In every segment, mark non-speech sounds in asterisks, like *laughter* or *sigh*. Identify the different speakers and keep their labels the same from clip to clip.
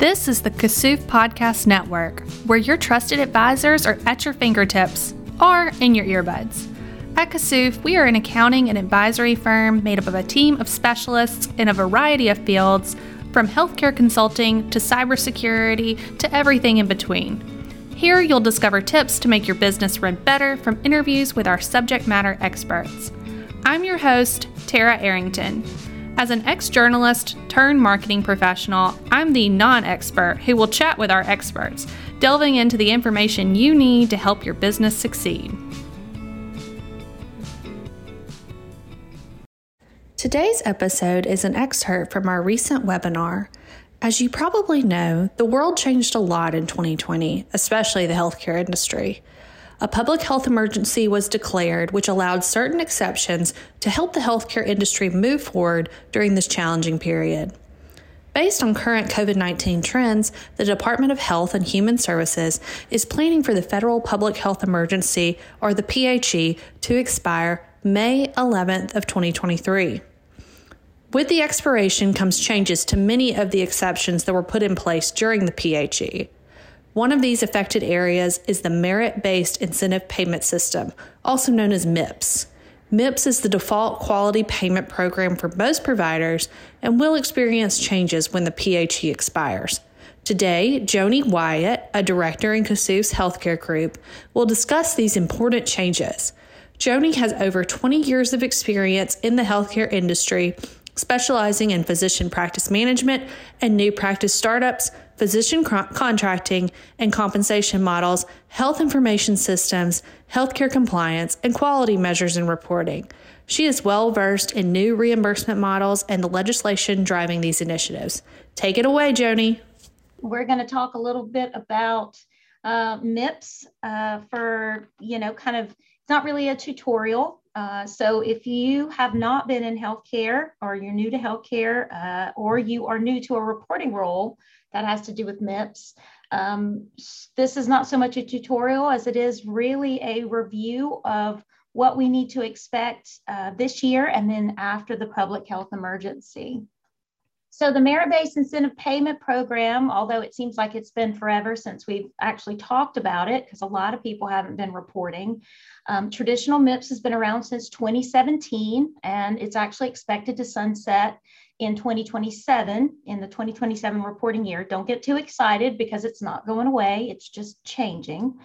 Speaker 1: This is the Kassouf Podcast Network, where your trusted advisors are at your fingertips or in your earbuds. At Kassouf, we are an accounting and advisory firm made up of a team of specialists in a variety of fields, from healthcare consulting to cybersecurity to everything in between. Here, you'll discover tips to make your business run better from interviews with our subject matter experts. I'm your host, Tara Arrington. As an ex journalist turned marketing professional, I'm the non expert who will chat with our experts, delving into the information you need to help your business succeed. Today's episode is an excerpt from our recent webinar. As you probably know, the world changed a lot in 2020, especially the healthcare industry a public health emergency was declared, which allowed certain exceptions to help the healthcare industry move forward during this challenging period. Based on current COVID 19 trends, the Department of Health and Human Services is planning for the federal public health emergency, or the PHE, to expire May 11th of 2023. With the expiration comes changes to many of the exceptions that were put in place during the PHE. One of these affected areas is the Merit Based Incentive Payment System, also known as MIPS. MIPS is the default quality payment program for most providers and will experience changes when the PHE expires. Today, Joni Wyatt, a director in Kassouf's healthcare group, will discuss these important changes. Joni has over 20 years of experience in the healthcare industry, specializing in physician practice management and new practice startups, physician contracting and compensation models, health information systems, healthcare compliance, and quality measures and reporting. She is well versed in new reimbursement models and the legislation driving these initiatives. Take it away, Joni.
Speaker 2: We're going to talk a little bit about uh, MIPS uh, for, you know, kind of, it's not really a tutorial. Uh, so if you have not been in healthcare or you're new to healthcare uh, or you are new to a reporting role, that has to do with MIPS. Um, this is not so much a tutorial as it is really a review of what we need to expect uh, this year and then after the public health emergency. So the merit-based incentive payment program, although it seems like it's been forever since we've actually talked about it, because a lot of people haven't been reporting, um, traditional MIPS has been around since 2017, and it's actually expected to sunset in 2027, in the 2027 reporting year. Don't get too excited because it's not going away, it's just changing.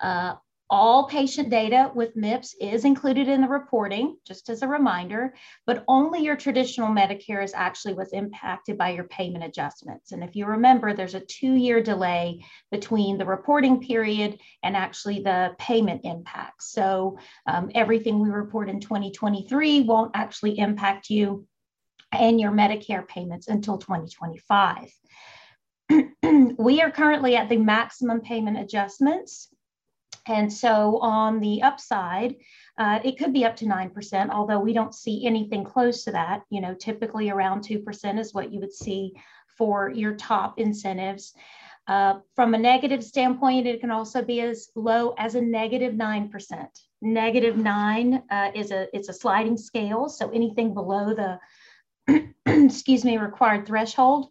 Speaker 2: Uh, all patient data with MIPS is included in the reporting, just as a reminder, but only your traditional Medicare is actually what's impacted by your payment adjustments. And if you remember, there's a two year delay between the reporting period and actually the payment impact. So um, everything we report in 2023 won't actually impact you and your Medicare payments until 2025. *clears throat* we are currently at the maximum payment adjustments. And so on the upside, uh, it could be up to 9%, although we don't see anything close to that. You know, typically around 2% is what you would see for your top incentives. Uh, from a negative standpoint, it can also be as low as a negative 9%. Negative nine uh, is a, it's a sliding scale. So anything below the *clears throat* excuse me, required threshold.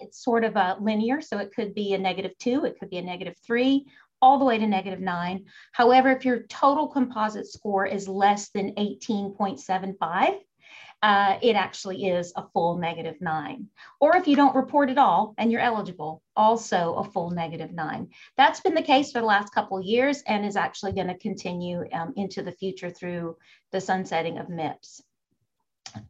Speaker 2: It's sort of a linear, so it could be a negative two, it could be a negative three, all the way to negative nine. However, if your total composite score is less than 18.75, uh, it actually is a full negative nine. Or if you don't report at all and you're eligible, also a full negative nine. That's been the case for the last couple of years and is actually going to continue um, into the future through the sunsetting of MIPS.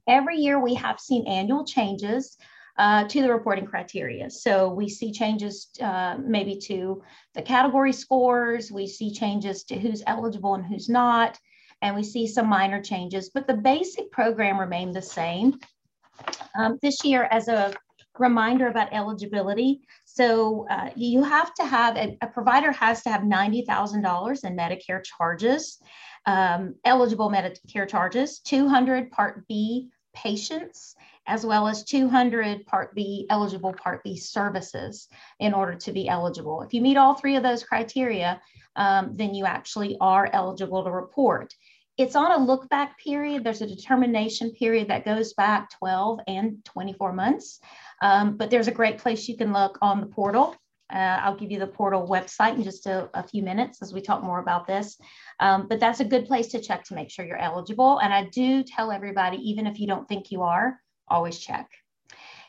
Speaker 2: Every year we have seen annual changes uh, to the reporting criteria. So we see changes uh, maybe to the category scores, we see changes to who's eligible and who's not, and we see some minor changes, but the basic program remained the same. Um, this year, as a reminder about eligibility, so uh, you have to have, a, a provider has to have $90,000 in Medicare charges um, eligible Medicare charges, 200 Part B patients, as well as 200 Part B eligible Part B services in order to be eligible. If you meet all three of those criteria, um, then you actually are eligible to report. it's on a look back period. There's a determination period that goes back 12 and 24 months. Um, but there's a great place you can look on the portal. Uh, I'll give you the portal website in just a, a few minutes as we talk more about this. Um, but that's a good place to check to make sure you're eligible. And I do tell everybody, even if you don't think you are, always check.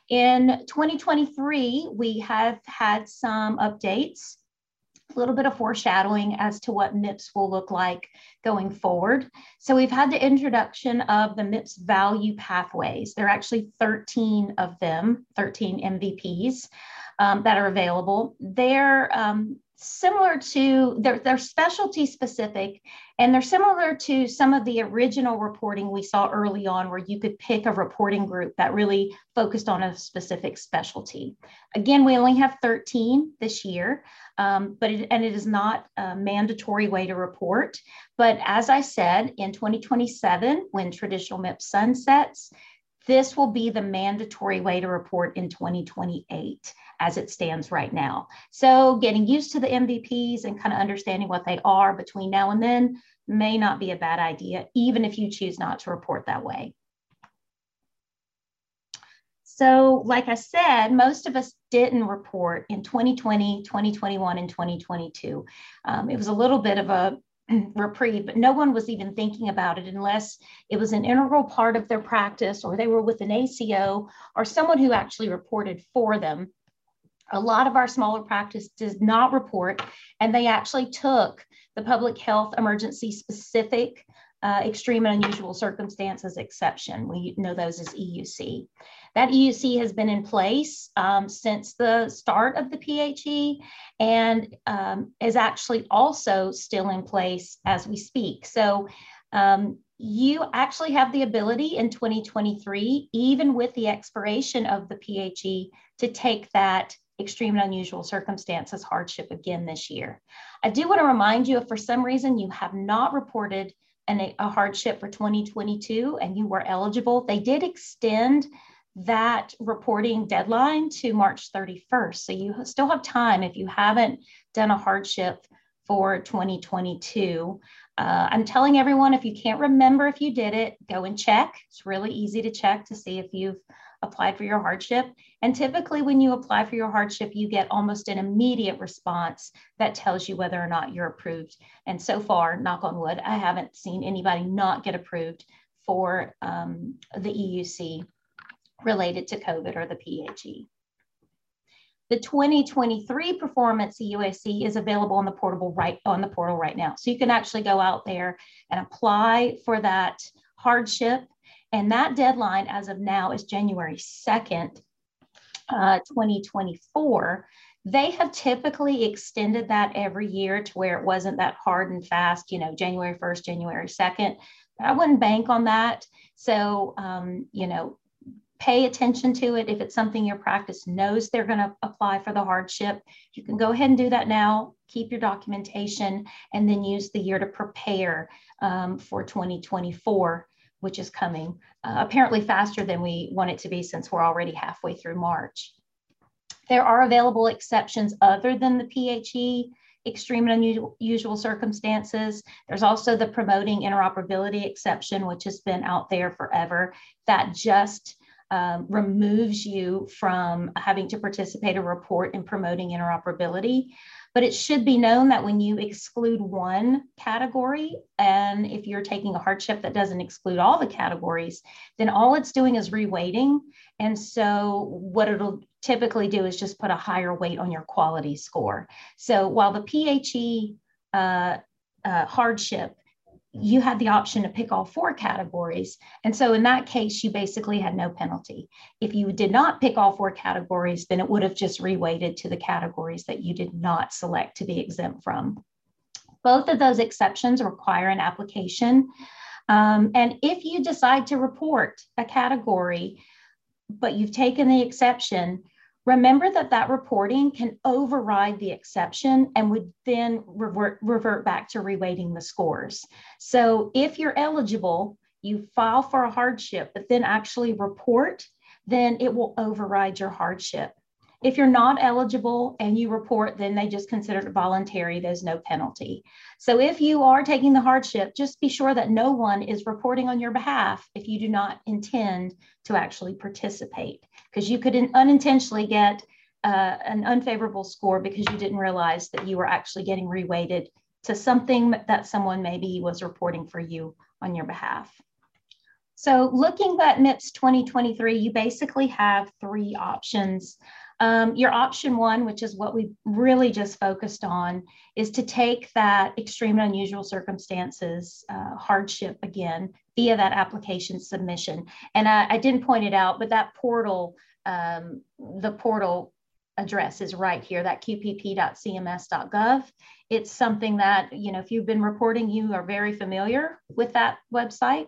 Speaker 2: In 2023, we have had some updates a little bit of foreshadowing as to what MIPS will look like going forward. So we've had the introduction of the MIPS value pathways. There are actually 13 of them, 13 MVPs um, that are available. They're um, similar to they're, they're specialty specific and they're similar to some of the original reporting we saw early on where you could pick a reporting group that really focused on a specific specialty again we only have 13 this year um, but it, and it is not a mandatory way to report but as i said in 2027 when traditional MIPS sunsets this will be the mandatory way to report in 2028 as it stands right now. So getting used to the MVPs and kind of understanding what they are between now and then may not be a bad idea, even if you choose not to report that way. So, like I said, most of us didn't report in 2020, 2021, and 2022. Um, it was a little bit of a *clears throat* reprieve, but no one was even thinking about it unless it was an integral part of their practice or they were with an ACO or someone who actually reported for them. A lot of our smaller practice does not report, and they actually took the public health emergency specific uh, extreme and unusual circumstances exception. We know those as EUC. That EUC has been in place um, since the start of the PHE and um, is actually also still in place as we speak. So um, you actually have the ability in 2023, even with the expiration of the PHE, to take that extreme and unusual circumstances hardship again this year. I do want to remind you if for some reason you have not reported an, a hardship for 2022 and you were eligible, they did extend that reporting deadline to March 31st. So you still have time if you haven't done a hardship for 2022. Uh, I'm telling everyone if you can't remember if you did it, go and check. It's really easy to check to see if you've applied for your hardship. And typically, when you apply for your hardship, you get almost an immediate response that tells you whether or not you're approved. And so far, knock on wood, I haven't seen anybody not get approved for um, the EUC related to COVID or the PHE. The 2023 performance EUAC is available on the portable right on the portal right now. So you can actually go out there and apply for that hardship. And that deadline as of now is January 2nd, uh, 2024. They have typically extended that every year to where it wasn't that hard and fast, you know, January 1st, January 2nd. But I wouldn't bank on that. So, um, you know, pay attention to it. If it's something your practice knows they're going to apply for the hardship, you can go ahead and do that now. Keep your documentation and then use the year to prepare um, for 2024, which is coming uh, apparently faster than we want it to be since we're already halfway through March. There are available exceptions other than the PHE extreme and unusual circumstances. There's also the promoting interoperability exception, which has been out there forever, that just um, removes you from having to participate or report in promoting interoperability. But it should be known that when you exclude one category, and if you're taking a hardship that doesn't exclude all the categories, then all it's doing is reweighting. And so what it'll typically do is just put a higher weight on your quality score. So while the PHE uh, uh, hardship you had the option to pick all four categories. And so in that case, you basically had no penalty. If you did not pick all four categories, then it would have just reweighted to the categories that you did not select to be exempt from. Both of those exceptions require an application. Um, and if you decide to report a category, but you've taken the exception, Remember that that reporting can override the exception and would then revert, revert back to reweighting the scores. So if you're eligible, you file for a hardship, but then actually report, then it will override your hardship. If you're not eligible and you report, then they just consider it voluntary. There's no penalty. So if you are taking the hardship, just be sure that no one is reporting on your behalf if you do not intend to actually participate, because you could unintentionally get uh, an unfavorable score because you didn't realize that you were actually getting reweighted to something that someone maybe was reporting for you on your behalf. So looking at MIPS 2023, you basically have three options. Um, your option one, which is what we really just focused on, is to take that extreme and unusual circumstances uh, hardship again via that application submission. And I, I, didn't point it out, but that portal, um, the portal address is right here, that qpp.cms.gov. It's something that, you know, if you've been reporting, you are very familiar with that website.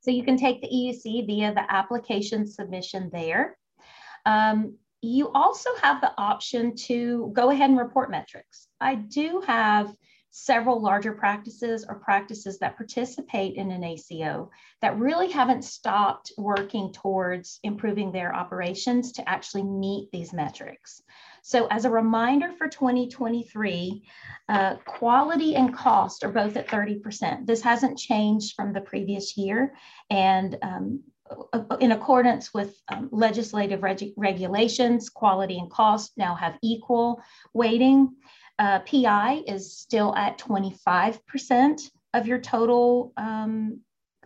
Speaker 2: So you can take the EUC via the application submission there. Um, you also have the option to go ahead and report metrics. I do have several larger practices or practices that participate in an ACO that really haven't stopped working towards improving their operations to actually meet these metrics. So as a reminder for 2023, uh, quality and cost are both at 30%. This hasn't changed from the previous year. And um, in accordance with um, legislative reg regulations, quality and cost now have equal weighting. Uh, PI is still at 25% of your total um,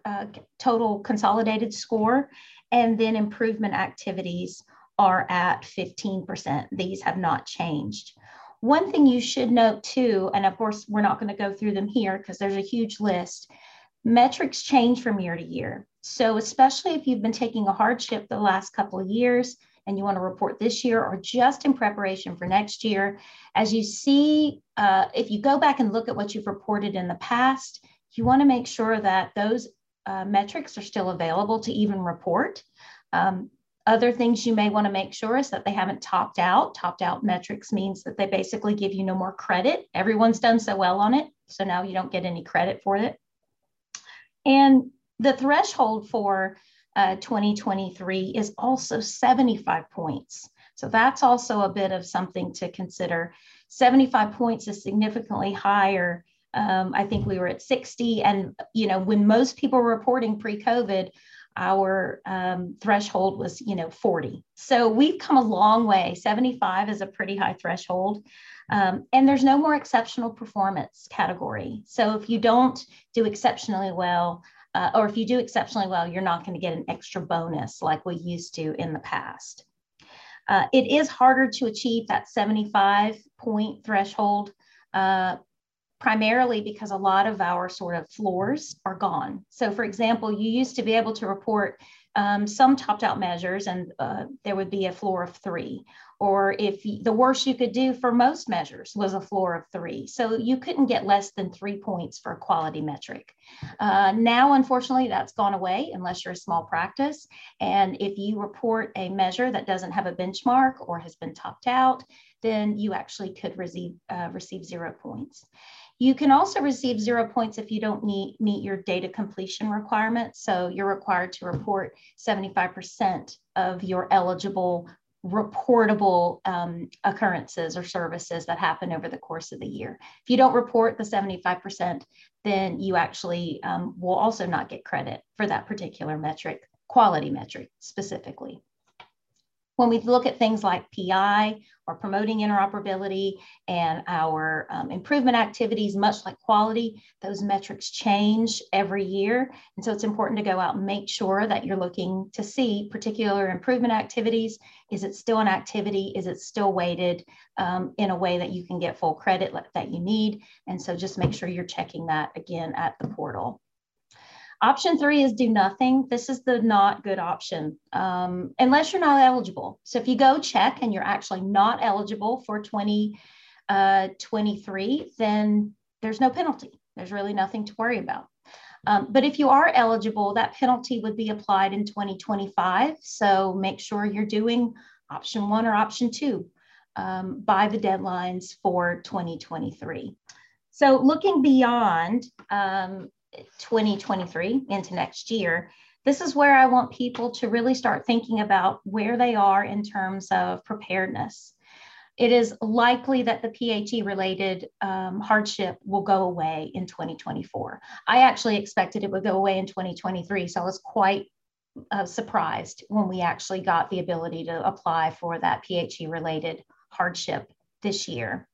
Speaker 2: uh, total consolidated score, and then improvement activities are at 15%. These have not changed. One thing you should note too, and of course, we're not going to go through them here because there's a huge list. Metrics change from year to year. So, especially if you've been taking a hardship the last couple of years, and you want to report this year or just in preparation for next year, as you see, uh, if you go back and look at what you've reported in the past, you want to make sure that those uh, metrics are still available to even report. Um, other things you may want to make sure is that they haven't topped out. Topped out metrics means that they basically give you no more credit. Everyone's done so well on it, so now you don't get any credit for it. And the threshold for uh, 2023 is also 75 points. So that's also a bit of something to consider. 75 points is significantly higher. Um, I think we were at 60. And, you know, when most people were reporting pre COVID, our um, threshold was, you know, 40. So we've come a long way. 75 is a pretty high threshold. Um, and there's no more exceptional performance category. So if you don't do exceptionally well, uh, or if you do exceptionally well, you're not going to get an extra bonus like we used to in the past. Uh, it is harder to achieve that 75 point threshold, uh, primarily because a lot of our sort of floors are gone. So, for example, you used to be able to report um, some topped out measures and uh, there would be a floor of three. Or if the worst you could do for most measures was a floor of three. So you couldn't get less than three points for a quality metric. Uh, now, unfortunately, that's gone away unless you're a small practice. And if you report a measure that doesn't have a benchmark or has been topped out, then you actually could receive, uh, receive zero points. You can also receive zero points if you don't meet, meet your data completion requirements. So you're required to report 75% of your eligible reportable um, occurrences or services that happen over the course of the year. If you don't report the 75%, then you actually um, will also not get credit for that particular metric, quality metric specifically. When we look at things like PI or promoting interoperability and our um, improvement activities, much like quality, those metrics change every year. And so it's important to go out and make sure that you're looking to see particular improvement activities. Is it still an activity? Is it still weighted um, in a way that you can get full credit that you need? And so just make sure you're checking that again at the portal. Option three is do nothing. This is the not good option um, unless you're not eligible. So if you go check and you're actually not eligible for 2023, uh, then there's no penalty. There's really nothing to worry about. Um, but if you are eligible, that penalty would be applied in 2025. So make sure you're doing option one or option two um, by the deadlines for 2023. So looking beyond um, 2023 into next year, this is where I want people to really start thinking about where they are in terms of preparedness. It is likely that the PHE related um, hardship will go away in 2024. I actually expected it would go away in 2023, so I was quite uh, surprised when we actually got the ability to apply for that PHE related hardship this year.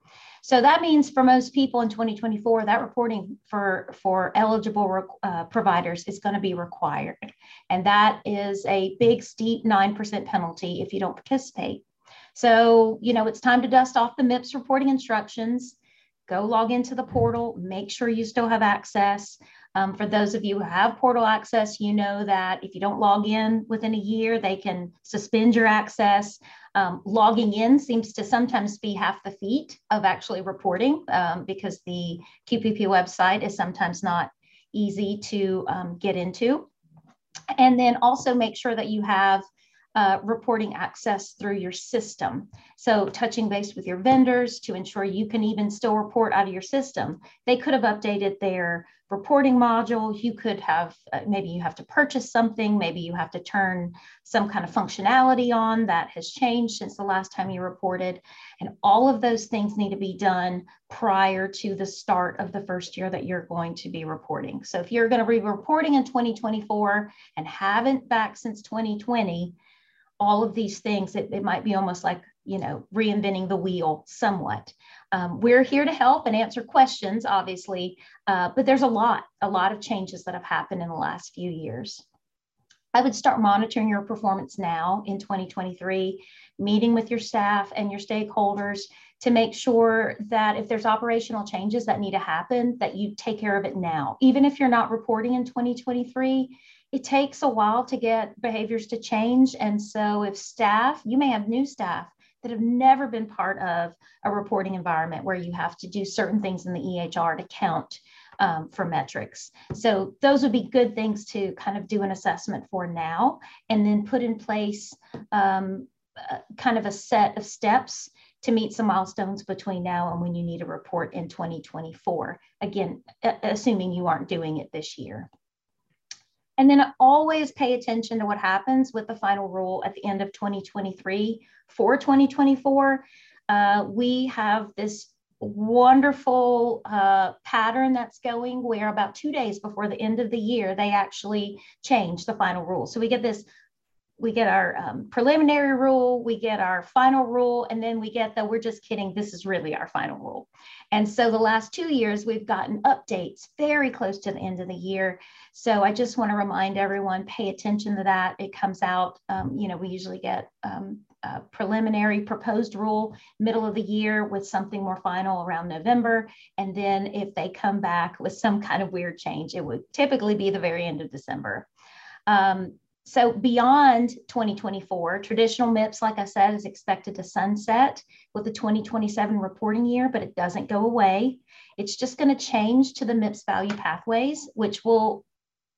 Speaker 2: So that means for most people in 2024, that reporting for, for eligible uh, providers is going to be required. And that is a big, steep 9% penalty if you don't participate. So, you know, it's time to dust off the MIPS reporting instructions, go log into the portal, make sure you still have access. Um, for those of you who have portal access, you know that if you don't log in within a year, they can suspend your access. Um, logging in seems to sometimes be half the feat of actually reporting um, because the QPP website is sometimes not easy to um, get into. And then also make sure that you have uh, reporting access through your system. So, touching base with your vendors to ensure you can even still report out of your system. They could have updated their reporting module. You could have, uh, maybe you have to purchase something, maybe you have to turn some kind of functionality on that has changed since the last time you reported. And all of those things need to be done prior to the start of the first year that you're going to be reporting. So, if you're going to be reporting in 2024 and haven't back since 2020, all of these things, it, it might be almost like, you know, reinventing the wheel somewhat. Um, we're here to help and answer questions, obviously, uh, but there's a lot, a lot of changes that have happened in the last few years. I would start monitoring your performance now in 2023, meeting with your staff and your stakeholders to make sure that if there's operational changes that need to happen, that you take care of it now. Even if you're not reporting in 2023, it takes a while to get behaviors to change. And so, if staff, you may have new staff that have never been part of a reporting environment where you have to do certain things in the EHR to count um, for metrics. So, those would be good things to kind of do an assessment for now and then put in place um, uh, kind of a set of steps to meet some milestones between now and when you need a report in 2024. Again, assuming you aren't doing it this year. And then always pay attention to what happens with the final rule at the end of 2023 for 2024. Uh, we have this wonderful uh, pattern that's going where about two days before the end of the year, they actually change the final rule. So we get this we get our um, preliminary rule, we get our final rule, and then we get the we're just kidding, this is really our final rule. And so the last two years, we've gotten updates very close to the end of the year. So I just want to remind everyone pay attention to that. It comes out, um, you know, we usually get um, a preliminary proposed rule middle of the year with something more final around November. And then if they come back with some kind of weird change, it would typically be the very end of December. Um, so beyond 2024, traditional MIPS, like I said, is expected to sunset with the 2027 reporting year, but it doesn't go away. It's just going to change to the MIPS value pathways, which will,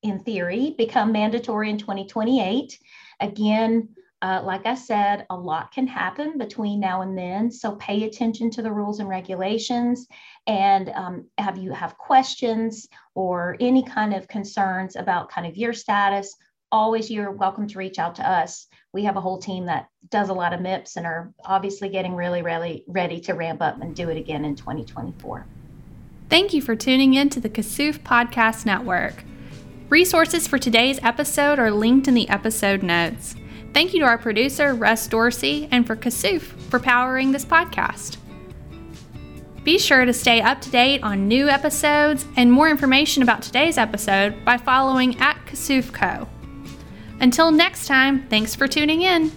Speaker 2: in theory, become mandatory in 2028. Again, uh, like I said, a lot can happen between now and then. So pay attention to the rules and regulations. And um, have you have questions or any kind of concerns about kind of your status always you're welcome to reach out to us. We have a whole team that does a lot of MIPS and are obviously getting really, really ready to ramp up and do it again in 2024.
Speaker 1: Thank you for tuning in to the Kassouf Podcast Network. Resources for today's episode are linked in the episode notes. Thank you to our producer, Russ Dorsey, and for Kassouf for powering this podcast. Be sure to stay up to date on new episodes and more information about today's episode by following at KassoufCo. Until next time, thanks for tuning in.